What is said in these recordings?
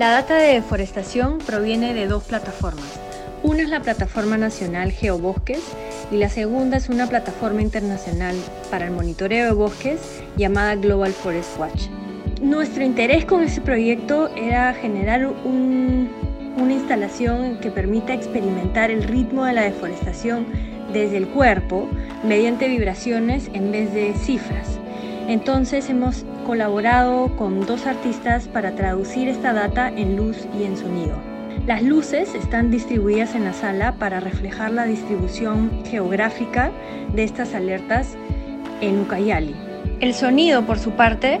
La data de deforestación proviene de dos plataformas. Una es la Plataforma Nacional Geobosques y la segunda es una plataforma internacional para el monitoreo de bosques llamada Global Forest Watch. Nuestro interés con este proyecto era generar una instalación que permita experimentar el ritmo de la deforestación desde el cuerpo mediante vibraciones en vez de cifras. Entonces hemos colaborado con dos artistas para traducir esta data en luz y en sonido. Las luces están distribuidas en la sala para reflejar la distribución geográfica de estas alertas en Ucayali. El sonido, por su parte,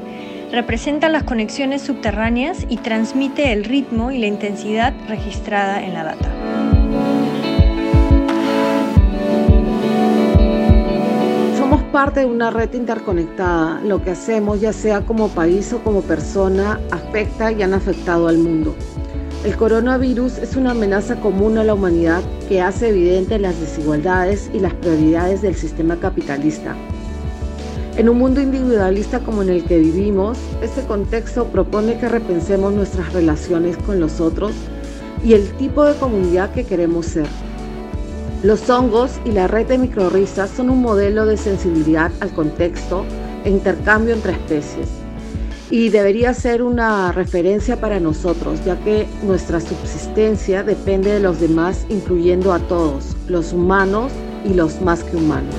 representa las conexiones subterráneas y transmite el ritmo y la intensidad registrada en la data. Parte de una red interconectada. Lo que hacemos, ya sea como país o como persona, afecta y han afectado al mundo. El coronavirus es una amenaza común a la humanidad que hace evidente las desigualdades y las prioridades del sistema capitalista. En un mundo individualista como en el que vivimos, este contexto propone que repensemos nuestras relaciones con los otros y el tipo de comunidad que queremos ser. Los hongos y la red de microrisas son un modelo de sensibilidad al contexto e intercambio entre especies y debería ser una referencia para nosotros, ya que nuestra subsistencia depende de los demás, incluyendo a todos, los humanos y los más que humanos.